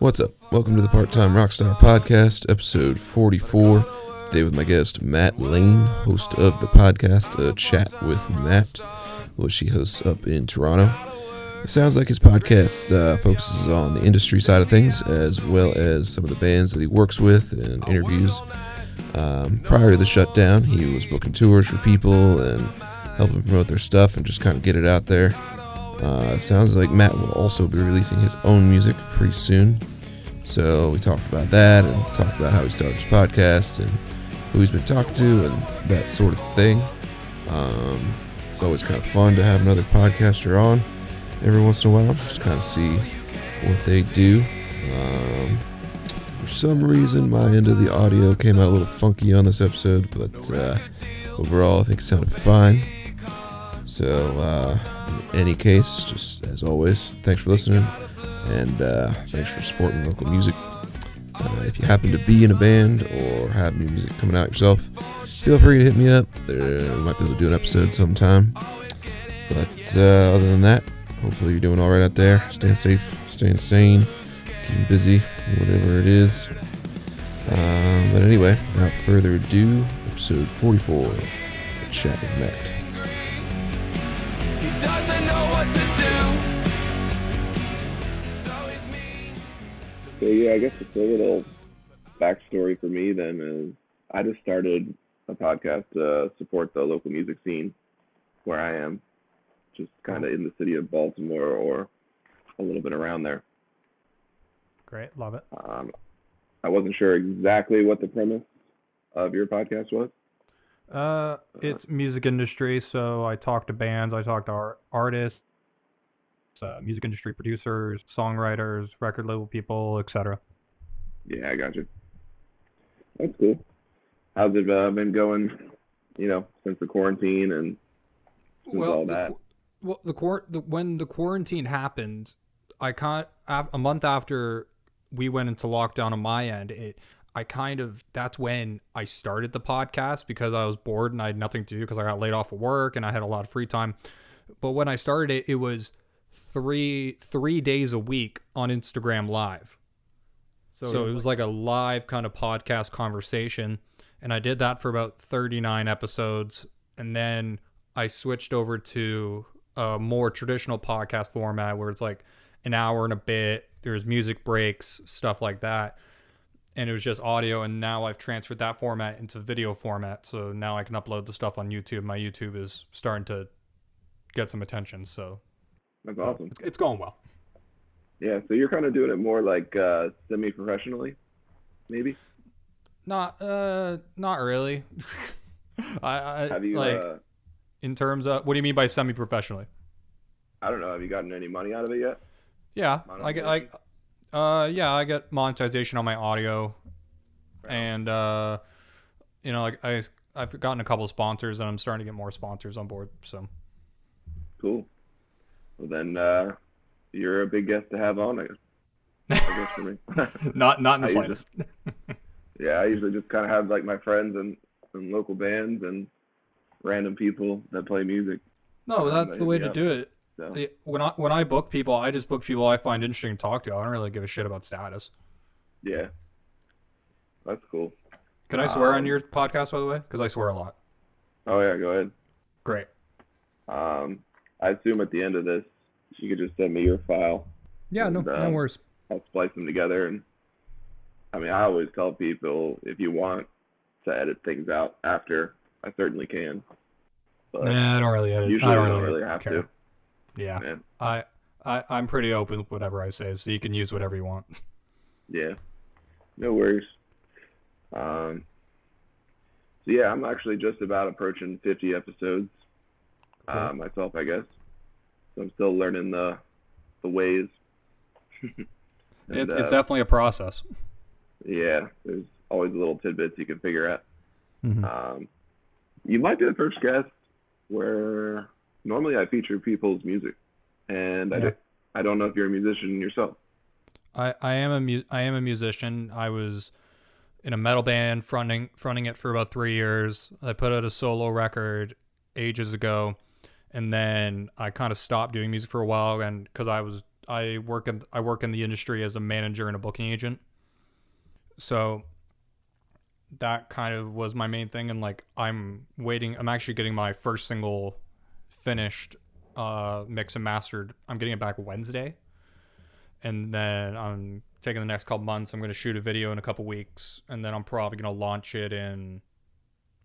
What's up? Welcome to the Part Time Rockstar Podcast, episode 44. Today with my guest, Matt Lane, host of the podcast, A Chat with Matt, which he hosts up in Toronto. It sounds like his podcast uh, focuses on the industry side of things, as well as some of the bands that he works with and interviews. Um, prior to the shutdown, he was booking tours for people and helping promote their stuff and just kind of get it out there. Uh, sounds like Matt will also be releasing his own music pretty soon. So we talked about that and talked about how he started his podcast and who he's been talked to and that sort of thing. Um, it's always kind of fun to have another podcaster on every once in a while, just kind of see what they do. Um, for some reason, my end of the audio came out a little funky on this episode, but uh, overall, I think it sounded fine. So, uh, in any case, just as always, thanks for listening and uh, thanks for supporting local music. Uh, if you happen to be in a band or have new music coming out yourself, feel free to hit me up. There, we might be able to do an episode sometime. But uh, other than that, hopefully you're doing all right out there. Staying safe, staying sane, keeping busy, whatever it is. Um, but anyway, without further ado, episode 44, Chat with Matt. So he's mean. So yeah, I guess it's a little backstory for me then is I just started a podcast to support the local music scene where I am, just kind of in the city of Baltimore or a little bit around there. Great, love it. Um, I wasn't sure exactly what the premise of your podcast was. Uh, it's music industry, so I talk to bands, I talk to art- artists, uh, music industry producers, songwriters, record label people, etc. Yeah, I got you. That's cool. How's it uh, been going? You know, since the quarantine and since all that. qu- well, the, quar- the when the quarantine happened, I can't. A month after we went into lockdown on my end, it I kind of that's when I started the podcast because I was bored and I had nothing to do because I got laid off of work and I had a lot of free time. But when I started it, it was three three days a week on Instagram Live. So, it was like a live kind of podcast conversation. And I did that for about 39 episodes. And then I switched over to a more traditional podcast format where it's like an hour and a bit. There's music breaks, stuff like that. And it was just audio. And now I've transferred that format into video format. So now I can upload the stuff on YouTube. My YouTube is starting to get some attention. So That's awesome. it's going well. Yeah, so you're kind of doing it more like uh, semi-professionally, maybe. Not uh not really. I, I Have you? like uh, in terms of what do you mean by semi professionally? I don't know. Have you gotten any money out of it yet? Yeah, I get like uh yeah, I get monetization on my audio and uh you know like I I've gotten a couple of sponsors and I'm starting to get more sponsors on board. So Cool. Well, then uh, you're a big guest to have on. I guess, I guess for me. not not in the I slightest. yeah, I usually just kind of have like my friends and, and local bands and random people that play music. No, that's the way to do it. So When I when I book people, I just book people I find interesting to talk to. I don't really give a shit about status. yeah, that's cool. Can I swear on Um, your podcast by the way? Because I swear a lot. Oh yeah, go ahead. Great. Um, I assume at the end of this, you could just send me your file. Yeah, no, And, no um, worries. I'll splice them together. And I mean, I always tell people if you want to edit things out after, I certainly can. But Nah, I don't really edit. usually I I don't don't really, really have care. to. Yeah. I, I, I'm pretty open with whatever I say, so you can use whatever you want. Yeah, no worries. Um, so yeah, I'm actually just about approaching 50 episodes uh, myself, I guess. So I'm still learning the the ways. And, It's, uh, definitely a process. yeah, there's always little tidbits you can figure out. Mhm. Um, you might be the first guest where normally I feature people's music, and I, don't, I don't know if you're a musician yourself. I, I am a mu- I am a musician. I was in a metal band fronting fronting it for about three years. I put out a solo record ages ago, and then I kind of stopped doing music for a while, and because I was I work in I work in the industry as a manager and a booking agent. So that kind of was my main thing and like I'm waiting I'm actually getting my first single finished uh mix and mastered. I'm getting it back Wednesday. And then I'm taking the next couple months. I'm going to shoot a video in a couple weeks and then I'm probably going to launch it in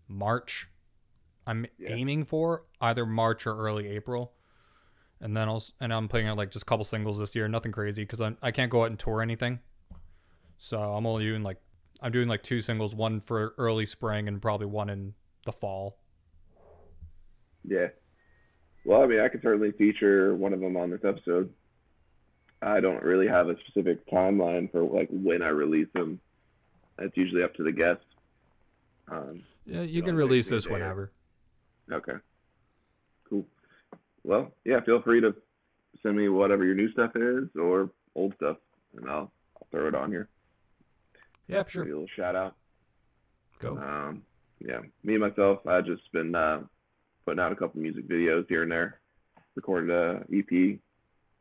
March. I'm Yeah. aiming for either March or early April. And then I'll and I'm putting out like just a couple singles this year, nothing crazy because I I can't go out and tour anything. So I'm only doing like I'm doing like two singles, one for early spring and probably one in the fall. Yeah. Well, I mean, I could certainly feature one of them on this episode. I don't really have a specific timeline for like when I release them. That's usually up to the guest. Um, Yeah, you know, can release takes me a this whenever. okay. Cool. Well, yeah, feel free to send me whatever your new stuff is or old stuff, and I'll, I'll throw it on here. Yeah, Give sure. a little shout out. Go. Um, yeah, me and myself, I just been uh, putting out a couple music videos here and there. Recorded a EP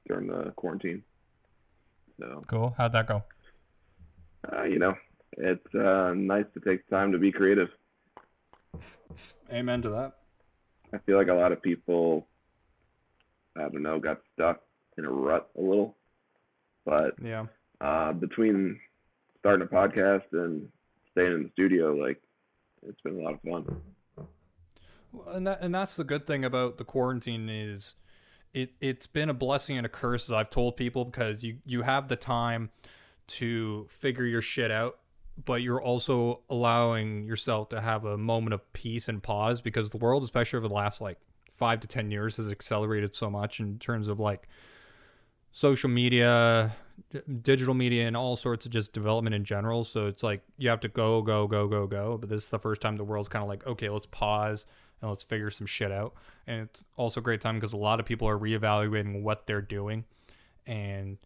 during the quarantine. So, Cool. How'd that go? uh, you know, it's uh, nice to take time to be creative. Amen to that. I feel like a lot of people, I don't know, got stuck in a rut a little. But Yeah. uh, between starting a podcast and staying in the studio, like, it's been a lot of fun. And that, and that's the good thing about the quarantine is it it's been a blessing and a curse as I've told people because you you have the time to figure your shit out but you're also allowing yourself to have a moment of peace and pause because the world especially over the last like 5 to 10 years has accelerated so much in terms of like social media d- digital media and all sorts of just development in general. So it's like you have to go go go go go. But this is the first time the world's kind of like okay let's pause and let's figure some shit out. And it's also a great time because a lot of people are reevaluating what they're doing and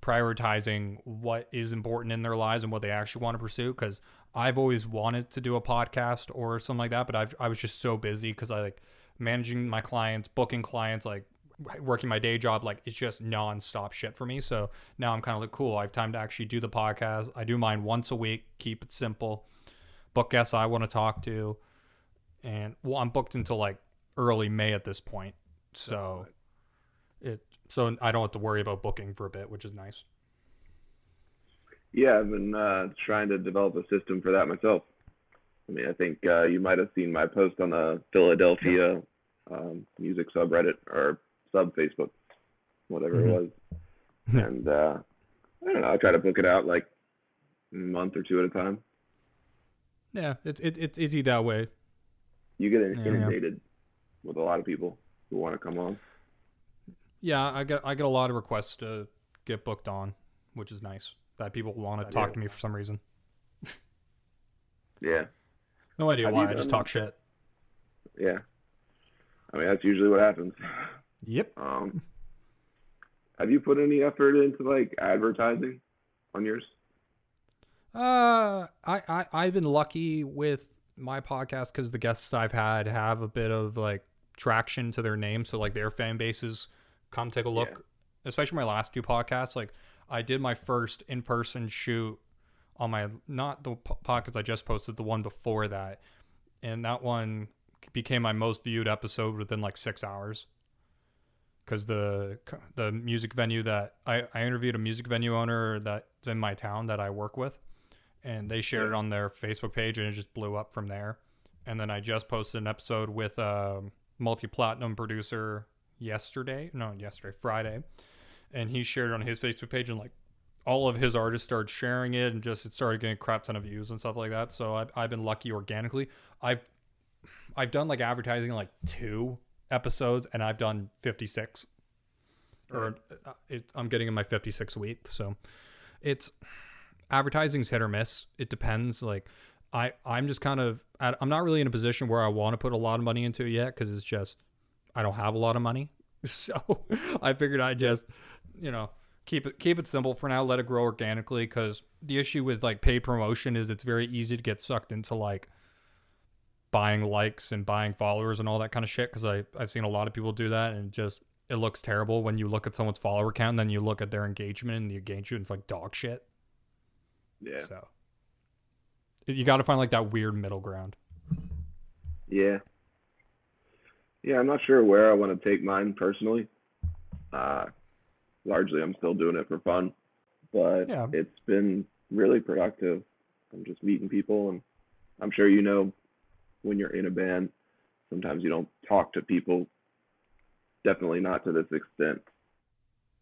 prioritizing what is important in their lives and what they actually want to pursue. Because i've always wanted to do a podcast or something like that but I've, i was just so busy because i like managing my clients booking clients like working my day job like it's just non-stop shit for me. So now i'm kind of like cool i have time to actually do the podcast. I do mine once a week keep it simple. Book guests i want to talk to and well i'm booked until like early may at this point so it so i don't have to worry about booking for a bit which is nice Yeah, I've been uh, trying to develop a system for that myself. I mean, I think uh, you might have seen my post on the Philadelphia um, music subreddit or sub Facebook, whatever Mhm. it was. And uh, I don't know. I try to book it out like a month or two at a time. yeah it's it, it's easy that way You get Yeah. inundated with a lot of people who want to come on. yeah i get i get a lot of requests to get booked on which is nice that people want to talk to me for some reason Yeah, no idea Have why i just done- talk shit yeah. I mean, that's usually what happens. Yep. Um, have you put any effort into like advertising on yours? Uh, I, I I've been lucky with my podcast because the guests I've had have a bit of like traction to their name, so like their fan bases come take a look. Yeah. Especially my last two podcasts, like I did my first in person shoot on my not the po- podcast I just posted, the one before that, and that one became my most viewed episode within like six hours. Because the the music venue that I, I interviewed a music venue owner that's in my town that I work with, and they shared it on their Facebook page, and it just blew up from there. And then I just posted an episode with a multi-platinum producer yesterday, no, yesterday, Friday, and he shared it on his Facebook page, and like all of his artists started sharing it, and just it started getting a crap ton of views and stuff like that. So I've I've been lucky organically. I've I've done like advertising like two episodes, and I've done fifty six, or uh, it, I'm getting in my fifty six week. So it's advertising's hit or miss. It depends. Like I, I'm just kind of, I'm not really in a position where I want to put a lot of money into it yet because it's just, I don't have a lot of money. So I figured I'd just, you know, keep it keep it simple for now. Let it grow organically because the issue with like paid promotion is it's very easy to get sucked into like buying likes and buying followers and all that kind of shit because I I've seen a lot of people do that and just it looks terrible when you look at someone's follower count and then you look at their engagement and the engagement's like dog shit. Yeah. So you got to find like that weird middle ground. Yeah. Yeah, I'm not sure where I want to take mine personally. Uh, largely, I'm still doing it for fun, but Yeah. it's been really productive. I'm just meeting people, and I'm sure you know when you're in a band, sometimes you don't talk to people. Definitely not to this extent.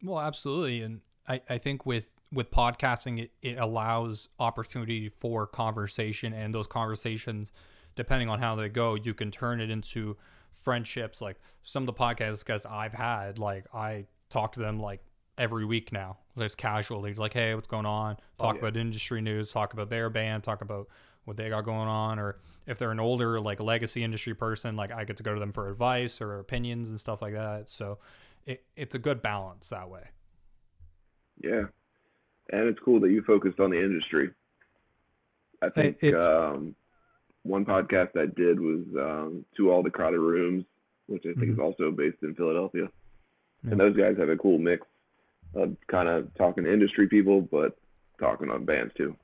Well, absolutely, and I, I think with with podcasting, it, it allows opportunity for conversation, and those conversations, depending on how they go, you can turn it into friendships. Like some of the podcast guests I've had, like I talk to them like every week now, just casually, like, hey, what's going on? Oh, talk yeah. about industry news, talk about their band, talk about what they got going on, or if they're an older like legacy industry person, like I get to go to them for advice or opinions and stuff like that. So it, it's a good balance that way. Yeah. And it's cool that you focused on the industry. I think it- um, one podcast I did was um, To All the Crowded Rooms, which I think is also based in Philadelphia. Yeah. And those guys have a cool mix of kind of talking to industry people, but talking on bands too.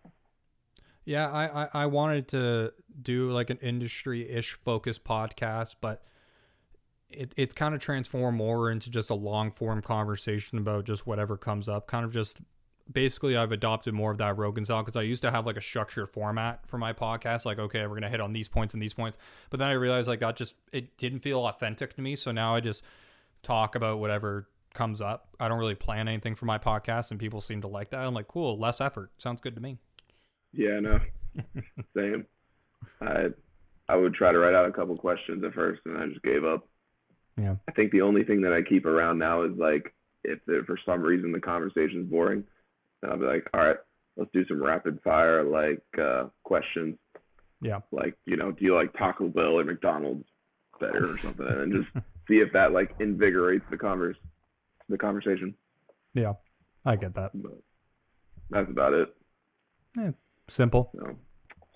Yeah, I, I, I wanted to do like an industry ish focused podcast, but it, it's kind of transformed more into just a long form conversation about just whatever comes up. Kind of just basically, I've adopted more of that Rogan style because I used to have like a structured format for my podcast. Like, okay, we're going to hit on these points and these points. But then I realized like that just, it didn't feel authentic to me. So now I just talk about whatever comes up. I don't really plan anything for my podcast and people seem to like that. I'm like, cool, less effort. Sounds good to me. Yeah, no, same. I I would try to write out a couple questions at first, and I just gave up. Yeah. I think the only thing that I keep around now is like if for some reason the conversation's boring, then I'll be like, all right, let's do some rapid fire like uh, questions. Yeah. Like you know, do you like Taco Bell or McDonald's better or something, and just see if that like invigorates the converse the conversation. Yeah, I get that. But that's about it. Yeah, simple. So,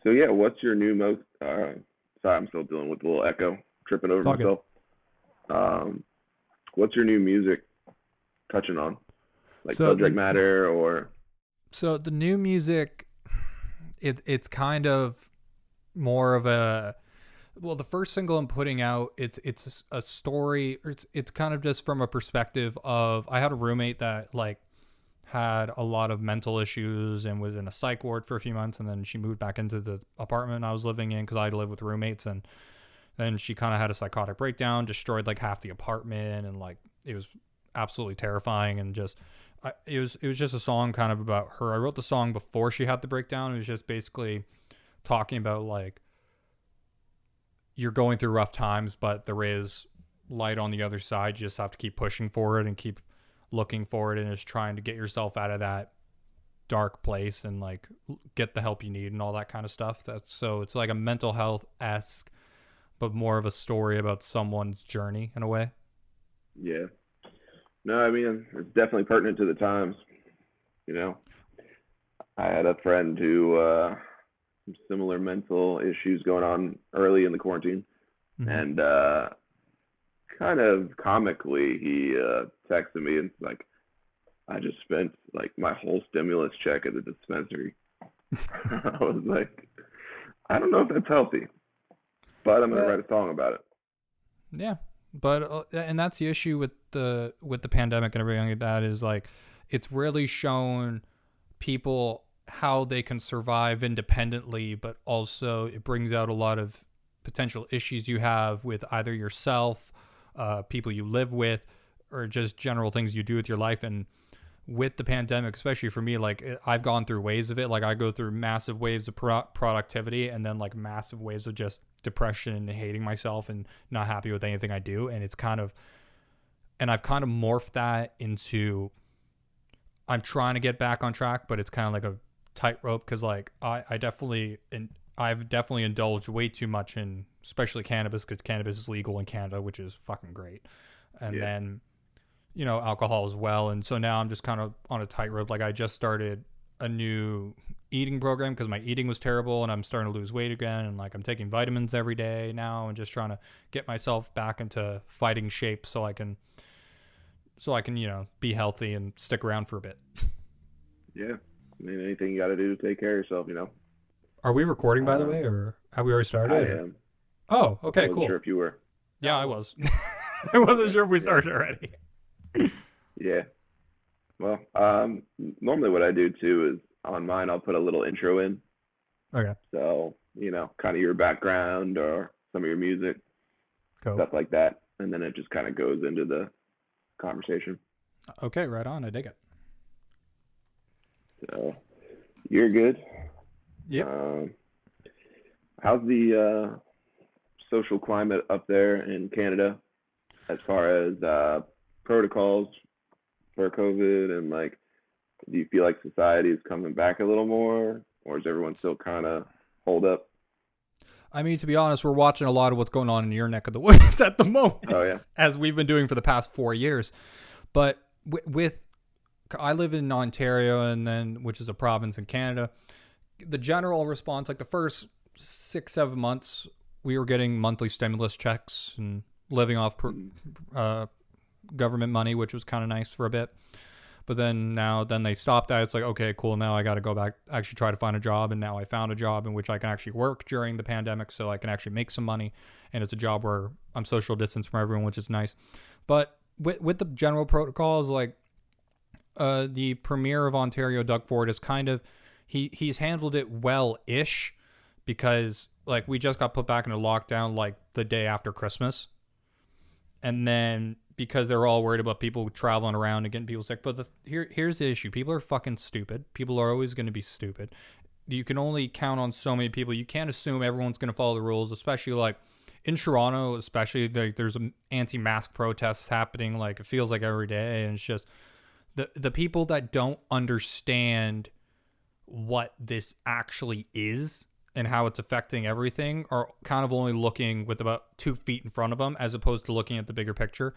so yeah, what's your new most? Uh, sorry, I'm still dealing with a little echo, tripping over good. myself. Um, what's your new music touching on? Like So subject matter or So the new music, it it's kind of more of a well, the first single I'm putting out, it's it's a story. or It's it's kind of just from a perspective of I had a roommate that like had a lot of mental issues and was in a psych ward for a few months, and then she moved back into the apartment I was living in because I live with roommates, and then she kind of had a psychotic breakdown, destroyed like half the apartment, and like it was absolutely terrifying, and just I, it was it was just a song kind of about her. I wrote the song before she had the breakdown. It was just basically talking about like you're going through rough times, but there is light on the other side. You just have to keep pushing forward and keep looking forward and just trying to get yourself out of that dark place and like get the help you need and all that kind of stuff. That's so it's like a mental health esque, but more of a story about someone's journey in a way. yeah. No, I mean it's definitely pertinent to the times. You know, I had a friend who uh, some similar mental issues going on early in the quarantine. Mhm. and uh, kind of comically, he uh, texted me and like, "I just spent like my whole stimulus check at the dispensary." I was like, "I don't know if that's healthy, but I'm gonna Yeah. write a song about it." Yeah, but uh, and that's the issue with the with the pandemic and everything like that is like it's really shown people how they can survive independently, but also it brings out a lot of potential issues you have with either yourself, uh, people you live with, or just general things you do with your life. And with the pandemic, especially for me, like eh, I've gone through waves of it. Like I go through massive waves of pro- productivity and then like massive waves of just depression and hating myself and not happy with anything I do. And it's kind of, and I've kind of morphed that into, I'm trying to get back on track, but it's kind of like a tightrope because like I, I definitely, and I've definitely indulged way too much in, especially cannabis because cannabis is legal in Canada, which is fucking great. And Yeah. then, you know, alcohol as well. And so now I'm just kind of on a tightrope. Like I just started a new eating program because my eating was terrible and I'm starting to lose weight again. And like I'm taking vitamins every day now and just trying to get myself back into fighting shape so I can so I can you know be healthy and stick around for a bit. Yeah. I mean, anything you got to do to take care of yourself, you know. Are we recording by the Uh, way, or have we already I started? am. Oh, I okay, wasn't cool. Sure if you were. Yeah, I was. I wasn't sure if we started already. Yeah. Well, um, normally what I do too is on mine I'll put a little intro in. Okay. So you know, kind of your background or some of your music, Cool. stuff like that, and then it just kind of goes into the conversation. Okay, right on. I dig it. So you're good. Yeah. Um, how's the uh, social climate up there in Canada as far as uh, protocols for COVID and like, do you feel like society is coming back a little more, or is everyone still kind of hold up? I mean, to be honest, we're watching a lot of what's going on in your neck of the woods at the moment, Oh, yeah. as we've been doing for the past four years. But with, I live in Ontario, and then which is a province in Canada. The general response, like the first six, seven months, we were getting monthly stimulus checks and living off per, uh, government money, which was kind of nice for a bit. But then now, then they stopped that. It's like, okay, cool. Now I got to go back, actually try to find a job. And now I found a job in which I can actually work during the pandemic, so I can actually make some money. And it's a job where I'm social distance from everyone, which is nice. But with with the general protocols, like uh, the premier of Ontario, Doug Ford, is kind of he he's handled it well ish because like we just got put back into lockdown like the day after Christmas, and then because they're all worried about people traveling around and getting people sick. But the, here here's the issue: people are fucking stupid. People are always going to be stupid. You can only count on so many people. You can't assume everyone's going to follow the rules, especially like in Toronto, especially like there's anti-mask protests happening. Like it feels like every day, and it's just the the people that don't understand what this actually is and how it's affecting everything are kind of only looking with about two feet in front of them as opposed to looking at the bigger picture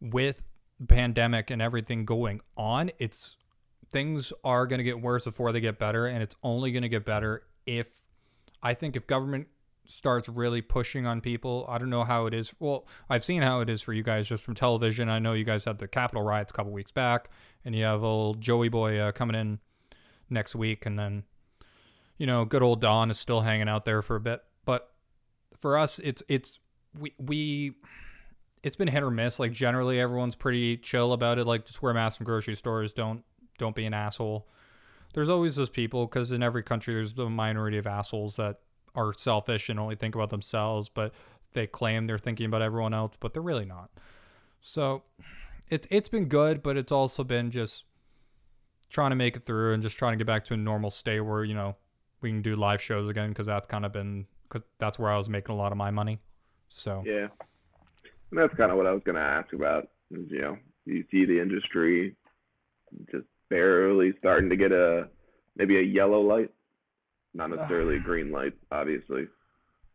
with pandemic and everything going on it's things are going to get worse before they get better and it's only going to get better if i think if government starts really pushing on people i don't know how it is well i've seen how it is for you guys just from television. I know you guys had the capitol riots a couple weeks back and you have old joey boy uh, coming in next week and then you know good old don is still hanging out there for a bit. But for us it's it's we we it's been hit or miss. Like generally everyone's pretty chill about it. Like just wear masks in grocery stores. Don't don't be an asshole. There's always those people because in every country there's the minority of assholes that are selfish and only think about themselves but they claim they're thinking about everyone else but they're really not. So it's it's been good but it's also been just trying to make it through and just trying to get back to a normal state where you know we can do live shows again because that's kind of been because that's where I was making a lot of my money. So Yeah. And that's kind of what I was going to ask about. Is, you know, you see the industry just barely starting to get a maybe a yellow light, not necessarily a green light, obviously,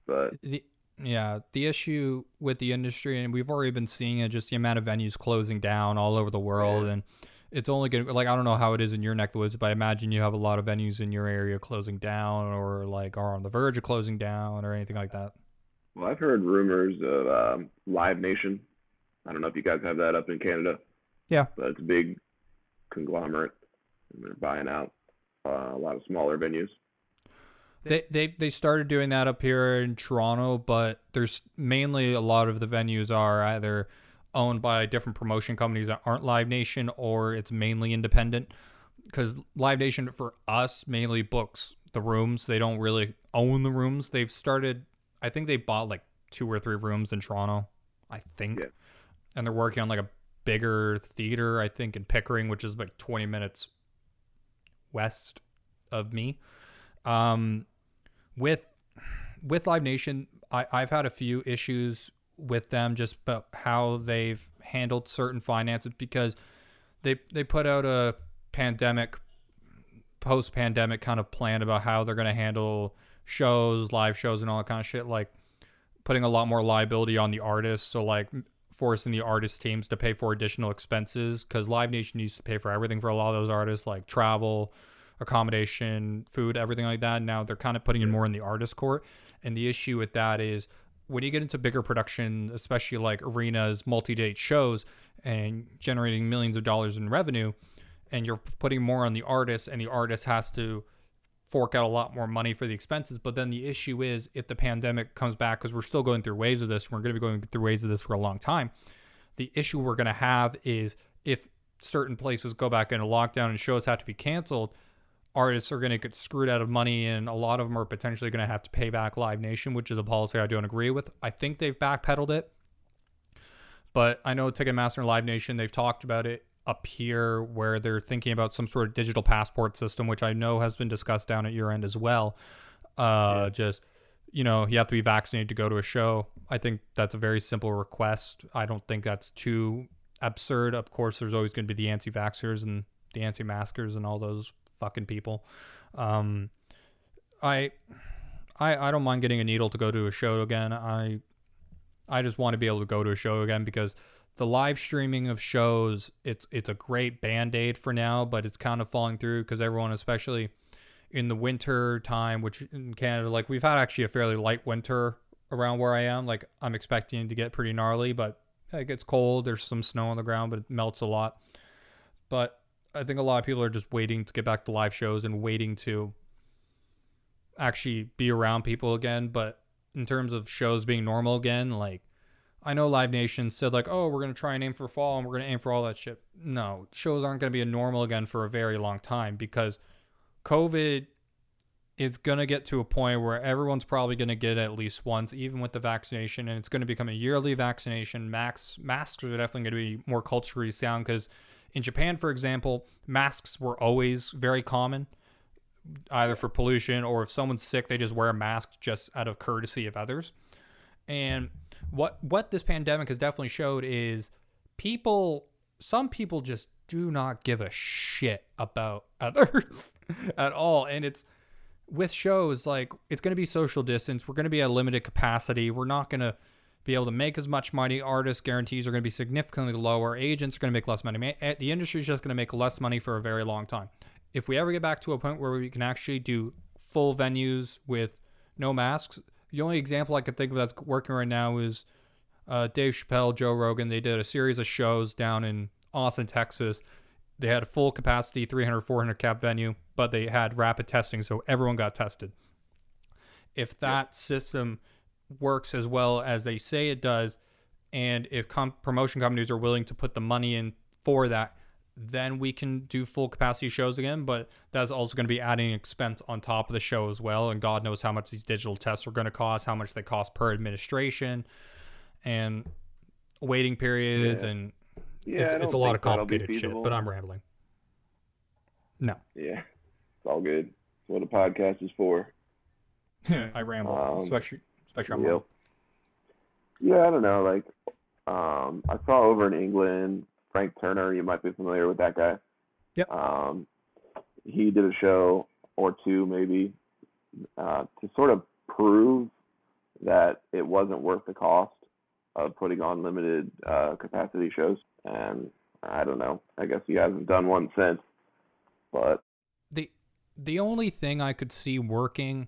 but the yeah the issue with the industry and we've already been seeing it just the amount of venues closing down all over the world Yeah. and it's only gonna like I don't know how it is in your neck of the woods but I imagine you have a lot of venues in your area closing down or like are on the verge of closing down or anything like that. Well, I've heard rumors of um, Live Nation. I don't know if you guys have that up in Canada. Yeah. But it's a big conglomerate, and they're buying out uh, a lot of smaller venues. They they they started doing that up here in Toronto, but there's mainly a lot of the venues are either owned by different promotion companies that aren't Live Nation or it's mainly independent. Because Live Nation for us mainly books the rooms. They don't really own the rooms. They've started. I think they bought like two or three rooms in Toronto. I think, Yeah. and they're working on like a bigger theater. I think in Pickering, which is like 20 minutes west of me. Um, with with Live Nation, I, I've had a few issues with them just about how they've handled certain finances because they they put out a pandemic post pandemic kind of plan about how they're going to handle shows, live shows and all that kind of shit like putting a lot more liability on the artists so like forcing the artist teams to pay for additional expenses cuz Live Nation used to pay for everything for a lot of those artists like travel, accommodation, food, everything like that. Now they're kind of putting in more in the artist court. And the issue with that is when you get into bigger production, especially like arenas, multi-date shows, and generating millions of dollars in revenue, and you're putting more on the artist, and the artist has to fork out a lot more money for the expenses. But then the issue is if the pandemic comes back, because we're still going through waves of this, we're going to be going through waves of this for a long time. The issue we're going to have is if certain places go back into lockdown and shows have to be canceled, artists are going to get screwed out of money, and a lot of them are potentially going to have to pay back Live Nation, which is a policy I don't agree with. I think they've backpedaled it, but I know Ticketmaster and Live Nation they've talked about it up here where they're thinking about some sort of digital passport system, which I know has been discussed down at your end as well. Uh, Just you know, you have to be vaccinated to go to a show. I think that's a very simple request. I don't think that's too absurd. Of course, there's always going to be the anti-vaxxers and the anti-maskers and all those fucking people. Um, I, I, I don't mind getting a needle to go to a show again. I, I just want to be able to go to a show again because the live streaming of shows, it's it's a great band aid for now, but it's kind of falling through because everyone, especially in the winter time, which in Canada, like we've had actually a fairly light winter around where I am. Like I'm expecting to get pretty gnarly, but it gets cold. There's some snow on the ground, but it melts a lot. But I think a lot of people are just waiting to get back to live shows and waiting to actually be around people again. But in terms of shows being normal again, like I know Live Nation said like, oh, we're gonna try and aim for fall and we're gonna aim for all that shit. No, shows aren't gonna be a normal again for a very long time because COVID is gonna get to a point where everyone's probably gonna get at least once, even with the vaccination, and it's gonna become a yearly vaccination. Max masks are definitely gonna be more culturally sound because in Japan, for example, masks were always very common either for pollution or if someone's sick, they just wear a mask just out of courtesy of others. And what what this pandemic has definitely showed is people some people just do not give a shit about others at all. And it's with shows like it's going to be social distance. We're going to be at limited capacity. We're not going to be able to make as much money. Artist guarantees are going to be significantly lower. Agents are going to make less money. Eh, The industry is just going to make less money for a very long time. If we ever get back to a point where we can actually do full venues with no masks, the only example I could think of that's working right now is uh, Dave Chappelle, Joe Rogan. They did a series of shows down in Austin, Texas. They had a full capacity 300, 400 cap venue, but they had rapid testing, so everyone got tested. If that system works as well as they say it does, and if com- promotion companies are willing to put the money in for that, then we can do full capacity shows again. But that's also going to be adding expense on top of the show as well. And God knows how much these digital tests are going to cost, how much they cost per administration, and waiting periods, Yeah. and Yeah, it's, it's a lot of complicated shit. But I'm rambling. No, Yeah, it's all good. It's what a podcast is for. I ramble, Um, especially especially Yep. wrong. Yeah, I don't know. Like, um, I saw over in England, Frank Turner. You might be familiar with that guy. Yep. Um, he did a show or two, maybe, uh, to sort of prove that it wasn't worth the cost of putting on limited uh, capacity shows. And I don't know. I guess he hasn't done one since. But the the only thing I could see working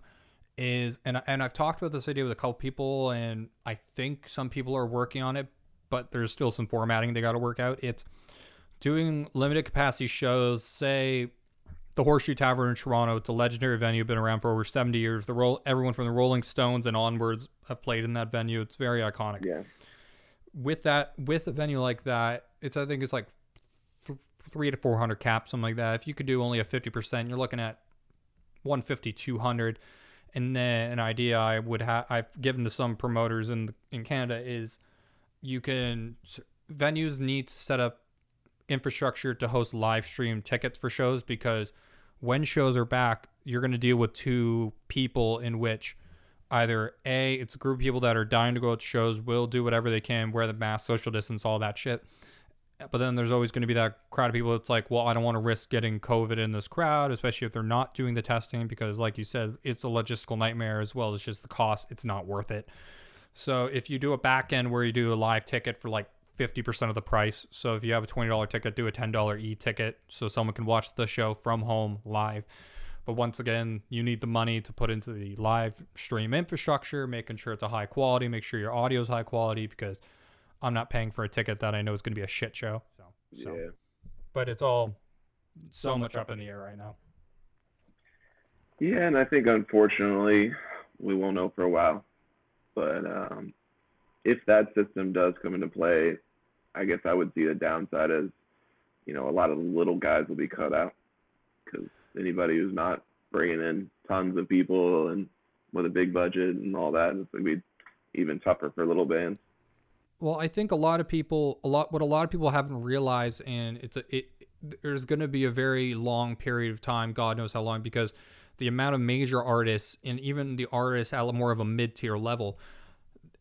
is and and I've talked about this idea with a couple people and I think some people are working on it, but there's still some formatting they got to work out. It's doing limited capacity shows, say the Horseshoe Tavern in Toronto. It's a legendary venue, been around for over 70 years. The roll everyone from the Rolling Stones and onwards have played in that venue. It's very iconic yeah, with that with a venue like that it's i think it's like th- three to 400 caps something like that if you could do only a 50% you're looking at 150 200 and then an idea i would have i've given to some promoters in in canada is you can venues need to set up infrastructure to host live stream tickets for shows because when shows are back you're going to deal with two people in which either a it's a group of people that are dying to go to shows will do whatever they can wear the mask social distance all that shit. But then there's always going to be that crowd of people that's like well i don't want to risk getting covid in this crowd especially if they're not doing the testing because like you said it's a logistical nightmare as well. It's just the cost it's not worth it so if you do a back end where you do a live ticket for like 50% of the price so if you have a $20 ticket do a $10 e-ticket so someone can watch the show from home live But once again, you need the money to put into the live stream infrastructure, making sure it's a high quality, make sure your audio is high quality because I'm not paying for a ticket that I know is going to be a shit show. So, so. Yeah. but it's all so much up in the air right now. Yeah, and I think unfortunately we won't know for a while. But um, if that system does come into play, I guess I would see the downside as, you know, a lot of little guys will be cut out because anybody who's not bringing in tons of people and with a big budget and all that, it's going to be even tougher for little bands. Well, I think a lot of people, a lot, what a lot of people haven't realized, and it's a, it, there's going to be a very long period of time, God knows how long, because the amount of major artists and even the artists at more of a mid tier level,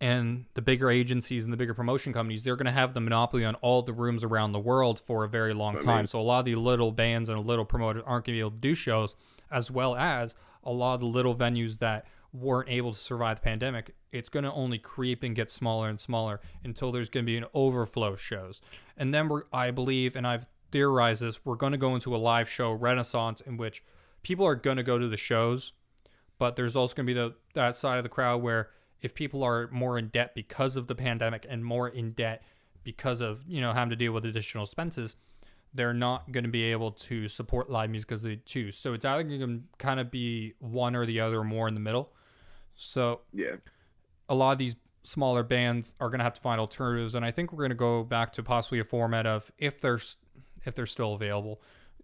and the bigger agencies and the bigger promotion companies, they're going to have the monopoly on all the rooms around the world for a very long I time. mean- so a lot of the little bands and a little promoters aren't going to be able to do shows, as well as a lot of the little venues that weren't able to survive the pandemic. It's going to only creep and get smaller and smaller until there's going to be an overflow of shows. And then we're, I believe, and I've theorized this, we're going to go into a live show renaissance in which people are going to go to the shows, but there's also going to be the that side of the crowd where if people are more in debt because of the pandemic and more in debt because of you know having to deal with additional expenses, they're not going to be able to support live music because they choose. So it's either going to kind of be one or the other, or more in the middle. So Yeah. a lot of these smaller bands are going to have to find alternatives and i think we're going to go back to possibly a format of if they're if they're still available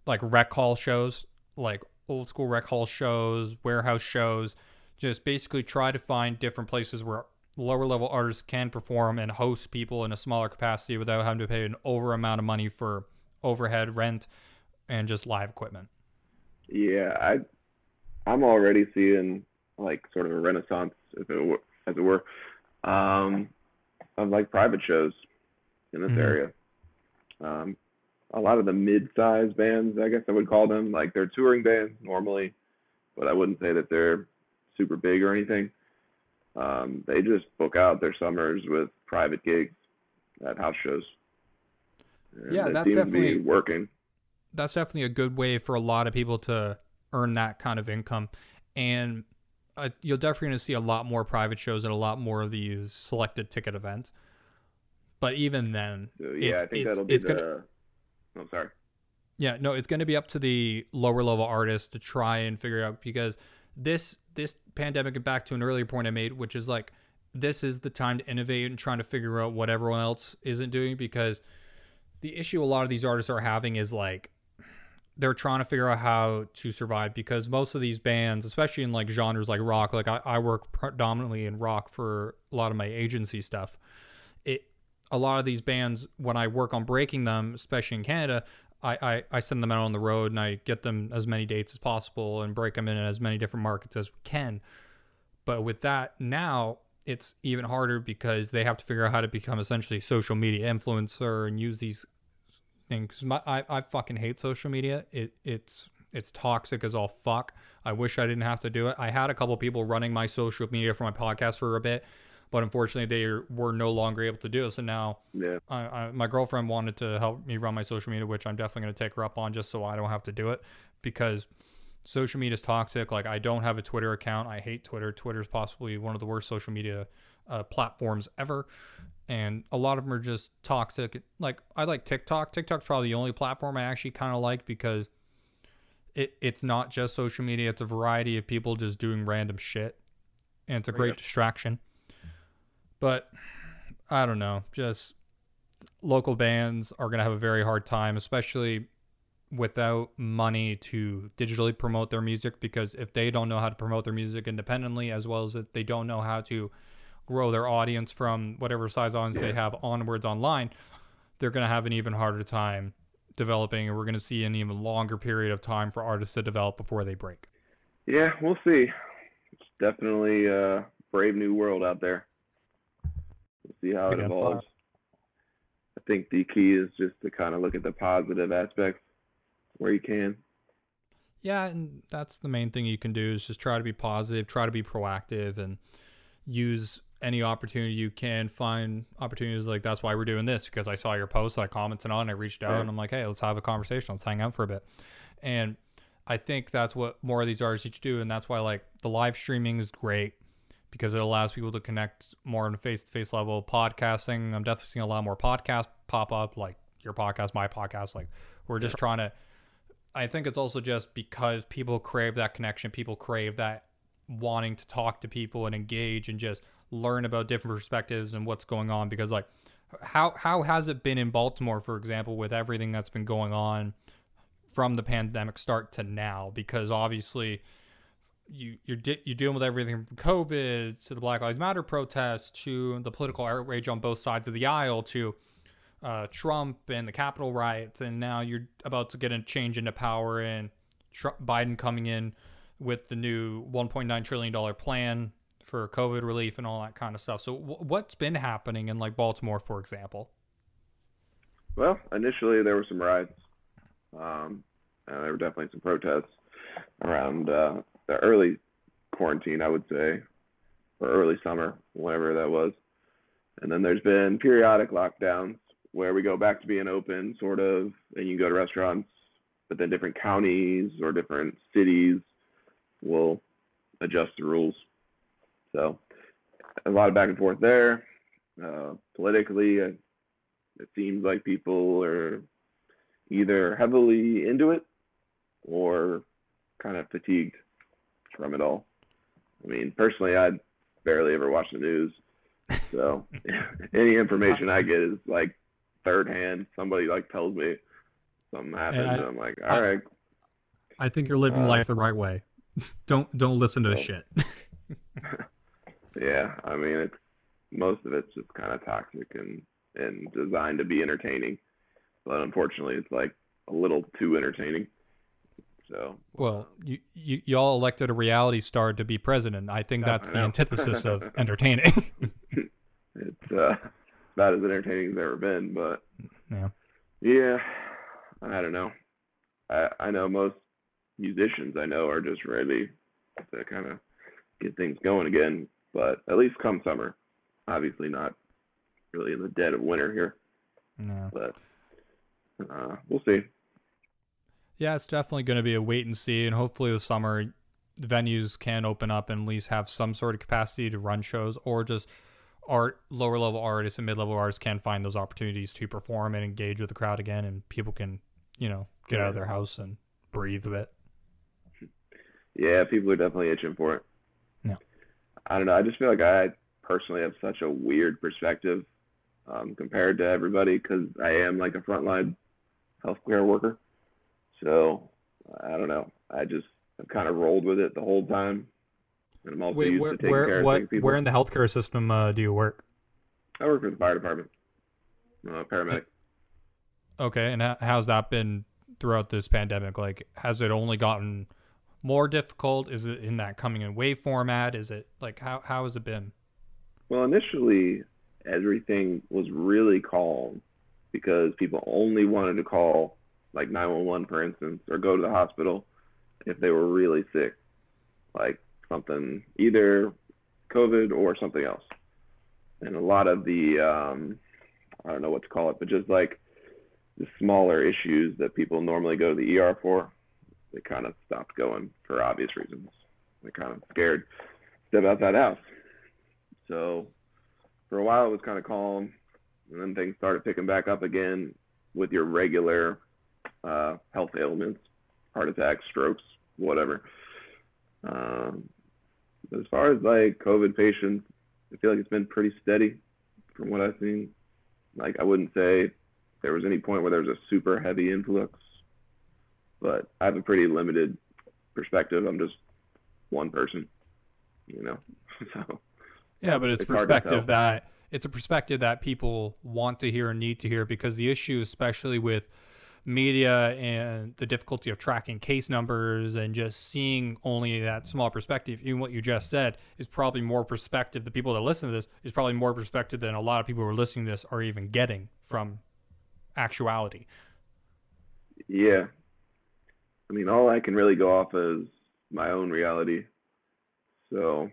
like rec hall shows like old school rec hall shows warehouse shows just basically try to find different places where lower level artists can perform and host people in a smaller capacity without having to pay an over amount of money for overhead rent and just live equipment Yeah, I, I'm already seeing like sort of a renaissance, if it were, as it were, um, of like private shows in this Mhm. area. Um, a lot of the mid-sized bands, I guess I would call them, like they're touring bands normally, but I wouldn't say that they're super big or anything. Um, they just book out their summers with private gigs at house shows. And Yeah, that's definitely- working. that's definitely a good way for a lot of people to earn that kind of income and uh, you'll definitely going to see a lot more private shows and a lot more of these selected ticket events but even then So, yeah, it's, I think it's, that'll be the. gonna I'm sorry. yeah no it's going to be up to the lower level artists to try and figure out because this this pandemic and back to an earlier point i made which is like this is the time to innovate and trying to figure out what everyone else isn't doing because the issue a lot of these artists are having is like they're trying to figure out how to survive because most of these bands, especially in like genres like rock, like I, I work predominantly in rock for a lot of my agency stuff. A lot of these bands when I work on breaking them, especially in Canada, I, I, I send them out on the road and I get them as many dates as possible and break them in as many different markets as we can. But with that now, it's even harder because they have to figure out how to become essentially social media influencer and use these things. My, I, I fucking hate social media. It it's it's toxic as all fuck. I wish I didn't have to do it. I had a couple people running my social media for my podcast for a bit, but unfortunately they were no longer able to do it. So now Yeah. I, I, my girlfriend wanted to help me run my social media, which I'm definitely going to take her up on just so I don't have to do it because social media is toxic. Like I don't have a Twitter account. I hate Twitter. Twitter is possibly one of the worst social media uh, platforms ever. And a lot of them are just toxic. Like I like TikTok. TikTok's probably the only platform I actually kind of like because it, it's not just social media. It's a variety of people just doing random shit. And it's a great Yeah. distraction. But I don't know. Just local bands are going to have a very hard time, especially without money to digitally promote their music because if they don't know how to promote their music independently as well as if they don't know how to grow their audience from whatever size audience they have onwards online they're going to have an even harder time developing and we're going to see an even longer period of time for artists to develop before they break Yeah, we'll see. It's definitely a brave new world out there. See how it evolves. I think the key is just to kind of look at the positive aspects where you can. Yeah, and that's the main thing you can do is just try to be positive, try to be proactive, and use any opportunity you can. Find opportunities like that's why we're doing this because I saw your post, I commented on, I reached out, Yeah. and I'm like, hey, let's have a conversation, let's hang out for a bit. And I think that's what more of these artists need to do, and that's why like the live streaming is great because it allows people to connect more on a face-to-face level. Podcasting, I'm definitely seeing a lot more podcasts pop up, like your podcast, my podcast. Like we're just trying to. I think it's also just because people crave that connection. People crave that wanting to talk to people and engage and just learn about different perspectives and what's going on. Because like, how how has it been in Baltimore, for example, with everything that's been going on? from the pandemic start to now because obviously you you're di- you're dealing with everything from COVID to the Black Lives Matter protests to the political outrage on both sides of the aisle to uh, Trump and the Capitol riots, and now you're about to get a change into power and Trump, Biden coming in with the new 1.9 trillion dollar plan for COVID relief and all that kind of stuff. So w- what's been happening in like Baltimore, for example? Well, initially there were some riots. Um, and there were definitely some protests around uh, the early quarantine, I would say, or early summer, whatever that was. And then there's been periodic lockdowns where we go back to being open, sort of, and you can go to restaurants, but then different counties or different cities will adjust the rules. So a lot of back and forth there. Uh, politically, it seems like people are either heavily into it or kind of fatigued from it all. I mean, personally, I barely ever watch the news, so any information I get is like third hand. Somebody like tells me something happened, I- and I'm like, I- all right, I think you're living Uh, life the right way. don't don't listen to Oh. shit. yeah. I mean, it's most of it's just kind of toxic and and designed to be entertaining, but unfortunately, it's like a little too entertaining. So Well, you, you y'all elected a reality star to be president. I think that's I the antithesis of entertaining. it's uh, about as entertaining as ever been, but Yeah. yeah, I don't know. I I know most musicians I know are just ready to kind of get things going again, but at least come summer. Obviously not really in the dead of winter here, No. but uh, we'll see. Yeah, it's definitely going to be a wait and see, and hopefully the summer the venues can open up and at least have some sort of capacity to run shows, or just art lower level artists and mid level artists can find those opportunities to perform and engage with the crowd again, and people can you know get out of their house and breathe a bit. Yeah, people are definitely itching for it. Yeah. I don't know. I just feel like I personally have such a weird perspective um, compared to everybody because I am like a frontline healthcare worker. So I don't know. I just have kind of rolled with it the whole time. And I'm also Wait, used where to taking care where of what sick people. where in the healthcare system uh, do you work? I work for the fire department. I'm a paramedic. Okay, and how's that been throughout this pandemic? Like, has it only gotten more difficult? Is it in that coming in wave format? Is it like how how has it been? Well, initially, everything was really calm because people only wanted to call, like 911, for instance, or go to the hospital if they were really sick, like something either COVID or something else. And a lot of the, um, I don't know what to call it, but just like the smaller issues that people normally go to the ER for, they kind of stopped going for obvious reasons. They're kind of scared step outside the house. So for a while it was kind of calm, and then things started picking back up again with your regular uh, health ailments, heart attacks, strokes, whatever. Um, as far as like COVID patients, I feel like it's been pretty steady from what I've seen. Like I wouldn't say there was any point where there was a super heavy influx, but I have a pretty limited perspective. I'm just one person, you know. so Yeah, but it's It's perspective that it's a perspective that people want to hear and need to hear because the issue, especially with media and the difficulty of tracking case numbers and just seeing only that small perspective, even what you just said is probably more perspective. The people that listen to this is probably more perspective than a lot of people who are listening to this are even getting from actuality. Yeah. I mean, all I can really go off is my own reality. So,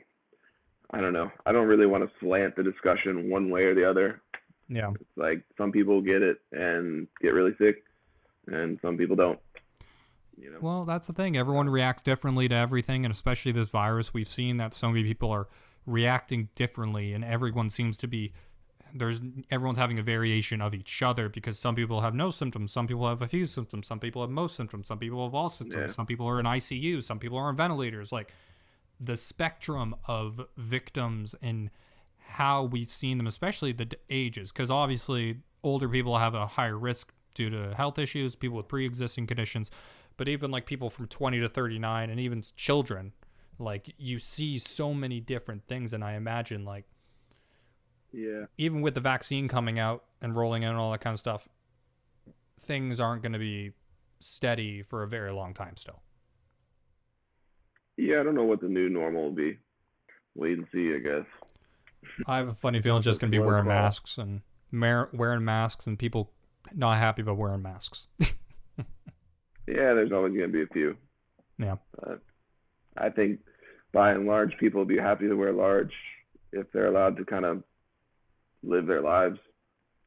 I don't know. I don't really want to slant the discussion one way or the other. Yeah. It's like some people get it and get really sick, and some people don't. You know. Well, that's the thing. Everyone reacts differently to everything, and especially this virus. We've seen that so many people are reacting differently, and everyone seems to be there's everyone's having a variation of each other because some people have no symptoms, some people have a few symptoms, some people have most symptoms, some people have all symptoms, Yeah. some people are in ICU, some people are on ventilators. Like the spectrum of victims and how we've seen them, especially the d- ages, because obviously older people have a higher risk due to health issues, people with pre-existing conditions, but even like people from 20 to 39 and even children, like you see so many different things, and I imagine like yeah. even with the vaccine coming out and rolling in and all that kind of stuff, things aren't going to be steady for a very long time still. Yeah, I don't know what the new normal will be. Wait and see, I guess. I have a funny feeling it's just going to be wearing masks and wearing masks and people not happy about wearing masks. Yeah, there's always going to be a few. Yeah. But I think by and large, people will be happy to wear large if they're allowed to kind of live their lives.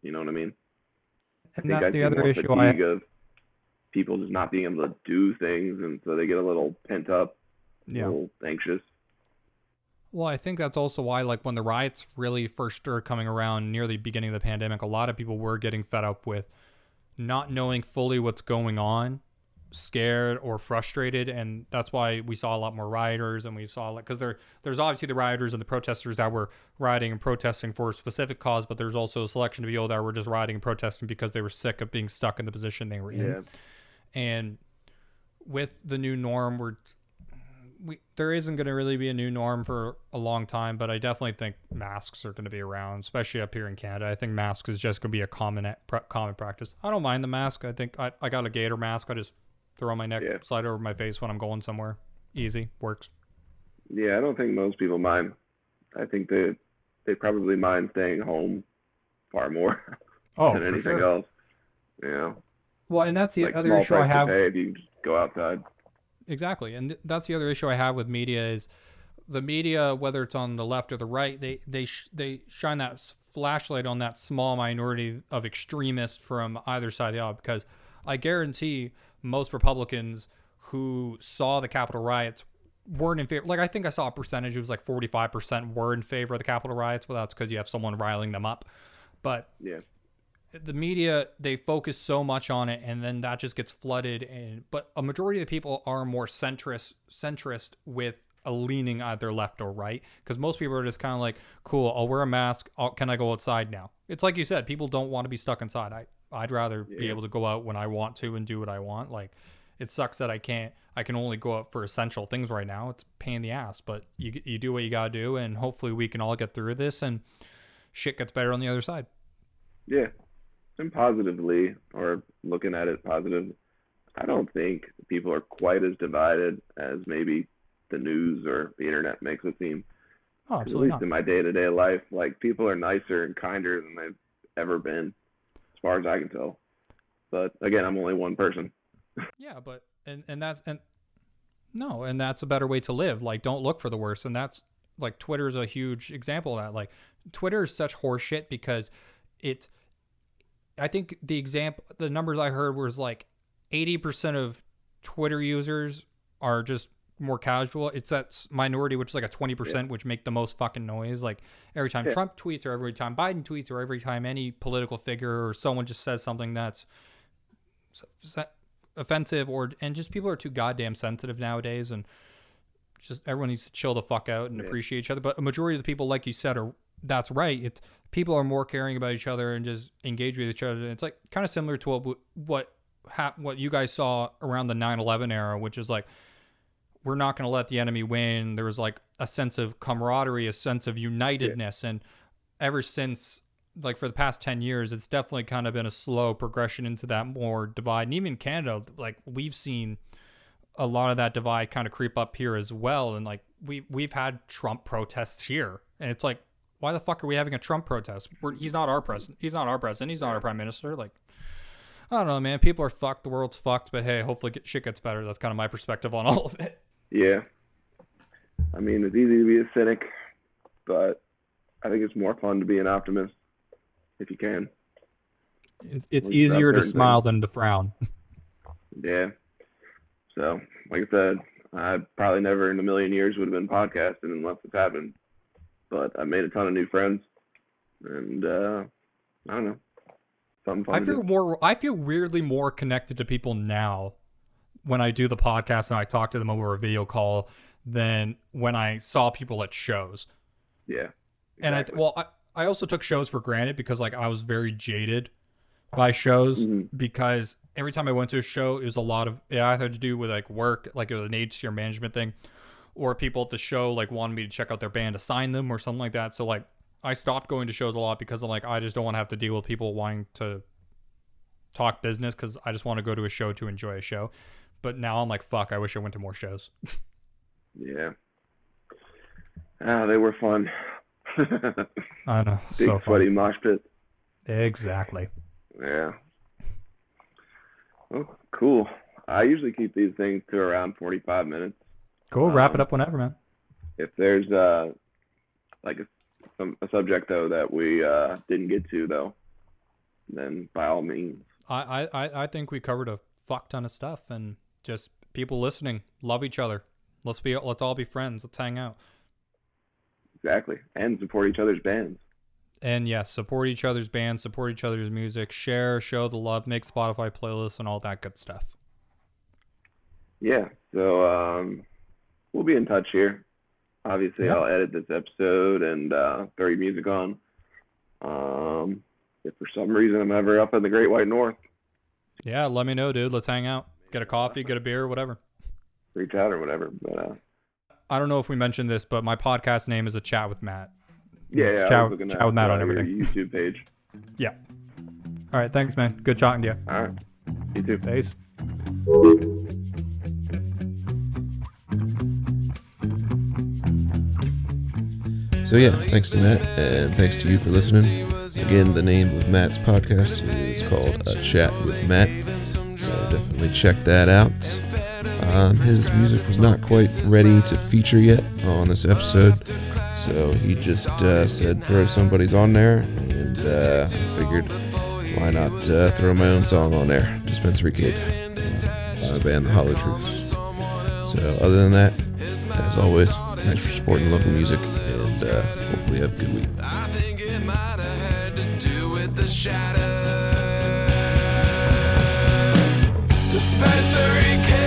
You know what I mean? I And think that's I the other issue I of people just not being able to do things, and so they get a little pent up, yeah. a little anxious. Well, I think that's also why, like, when the riots really first started coming around near the beginning of the pandemic, a lot of people were getting fed up with not knowing fully what's going on, scared or frustrated, and that's why we saw a lot more rioters, and we saw like because there there's obviously the rioters and the protesters that were rioting and protesting for a specific cause, but there's also a selection of people that were just rioting and protesting because they were sick of being stuck in the position they were in Yeah. and with the new norm we're we there isn't going to really be a new norm for a long time but i definitely think masks are going to be around especially up here in canada i think masks is just going to be a common common practice i don't mind the mask i think i, I got a gator mask i just throw on my neck Yeah. slide over my face when i'm going somewhere easy works Yeah, I don't think most people mind. I think they they probably mind staying home far more Oh, than anything sure. else. You know, well and that's the like other issue i have pay if you just go outside. Exactly and th- that's the other issue i have with media is the media whether it's on the left or the right they they sh- they shine that flashlight on that small minority of extremists from either side of the aisle because i guarantee most republicans who saw the capitol riots weren't in favor like i think i saw a percentage it was like 45% were in favor of the capitol riots well that's because you have someone riling them up but Yeah. The media they focus so much on it and then that just gets flooded and but a majority of the people are more centrist centrist with a leaning either left or right because most people are just kind of like cool i'll wear a mask. I'll, can i go outside now? It's like you said people don't want to be stuck inside. I i'd rather be able to go out when i want to and do what i want. Like it sucks that i can't i can only go out for essential things right now. It's a pain in the ass but you, you do what you gotta do and hopefully we can all get through this and shit gets better on the other side. Yeah. And positively, or looking at it positive, I don't think people are quite as divided as maybe the news or the internet makes it seem. Oh, At least not. in my day-to-day life, like people are nicer and kinder than they've ever been, as far as I can tell. But again, I'm only one person. Yeah, but and and that's and no, and that's a better way to live. Like, don't look for the worst, and that's like Twitter's a huge example of that. Like, Twitter is such horseshit because it's. I think the example, the numbers I heard was like, eighty percent of Twitter users are just more casual. It's that minority, which is like a twenty percent, which make the most fucking noise. Like every time Yeah. Trump tweets, or every time Biden tweets, or every time any political figure or someone just says something that's offensive or and just people are too goddamn sensitive nowadays and just everyone needs to chill the fuck out and Yeah. appreciate each other but a majority of the people like you said are that's right. It's people are more caring about each other and just engage with each other. And it's like kind of similar to what what hap- what you guys saw around the 9/11 era which is like we're not going to let the enemy win. There was like a sense of camaraderie a sense of unitedness. And ever since like for the past 10 years it's definitely kind of been a slow progression into that more divide. And even canada like we've seen a lot of that divide kind of creep up here as well. And like we we've had trump protests here. And it's like why the fuck are we having a trump protest We're, he's not our president he's not our president he's not our prime minister like i don't know man people are fucked the world's fucked but hey hopefully get, shit gets better that's kind of my perspective on all of it Yeah. I mean, it's easy to be a cynic, but I think it's more fun to be an optimist if you can. It- It's At least about easier to certain smile than to frown. Yeah. So, like I said, I probably never in a million years would have been podcasting unless this happened. But I made a ton of new friends, and uh, I don't know, something fun I feel do. more. I feel weirdly more connected to people now when I do the podcast and I talk to them over a video call than when I saw people at shows. Yeah. And I well, I, I also took shows for granted because like I was very jaded by shows Mhm. because every time I went to a show, it was a lot of it either had to do with like work, like it was an agency or management thing, or people at the show like wanted me to check out their band to sign them or something like that. So like I stopped going to shows a lot because I'm like I just don't want to have to deal with people wanting to talk business because I just want to go to a show to enjoy a show. But now I'm like fuck, I wish I went to more shows. Yeah. Ah, they were fun. I know. Big so funny. mosh pit. Exactly. Yeah. Well, cool. I usually keep these things to around 45 minutes. Cool. Wrap Um, it up whenever, man. If there's uh like a, some, a subject though that we uh didn't get to though, then by all means. I, I, I- I think we covered a fuck ton of stuff and just people listening love each other. Let's be let's all be friends. Let's hang out. Exactly. And support each other's bands. And yes, support each other's bands, support each other's music, share, show the love, make Spotify playlists and all that good stuff. Yeah. So um we'll be in touch here. Obviously Yeah. I'll edit this episode and uh throw your music on. Um if for some reason I'm ever up in the Great White North, Yeah, let me know, dude. Let's hang out. Get a coffee, get a beer, whatever. reach out or whatever. But uh I don't know if we mentioned this, but my podcast name is A Chat with Matt. yeah, yeah, I Ciao- was looking ciao at with Matt uh, on your everything. YouTube page. Yeah. All right. Thanks, man. Good talking to you. All right. You too. Peace. So yeah, thanks to Matt, and thanks to you for listening. Again, the name of Matt's podcast is called A Chat with Matt, so definitely check that out. Um, his music was not quite ready to feature yet on this episode, so he just uh, said throw somebody's on there, and uh, I figured why not uh, throw my own song on there, Dispensary Kid, uh, by the band The Hollow Truths. So other than that, as always, thanks for supporting local music, uh, hopefully have a good week. I think it might have had to do with the shadow. Dispensary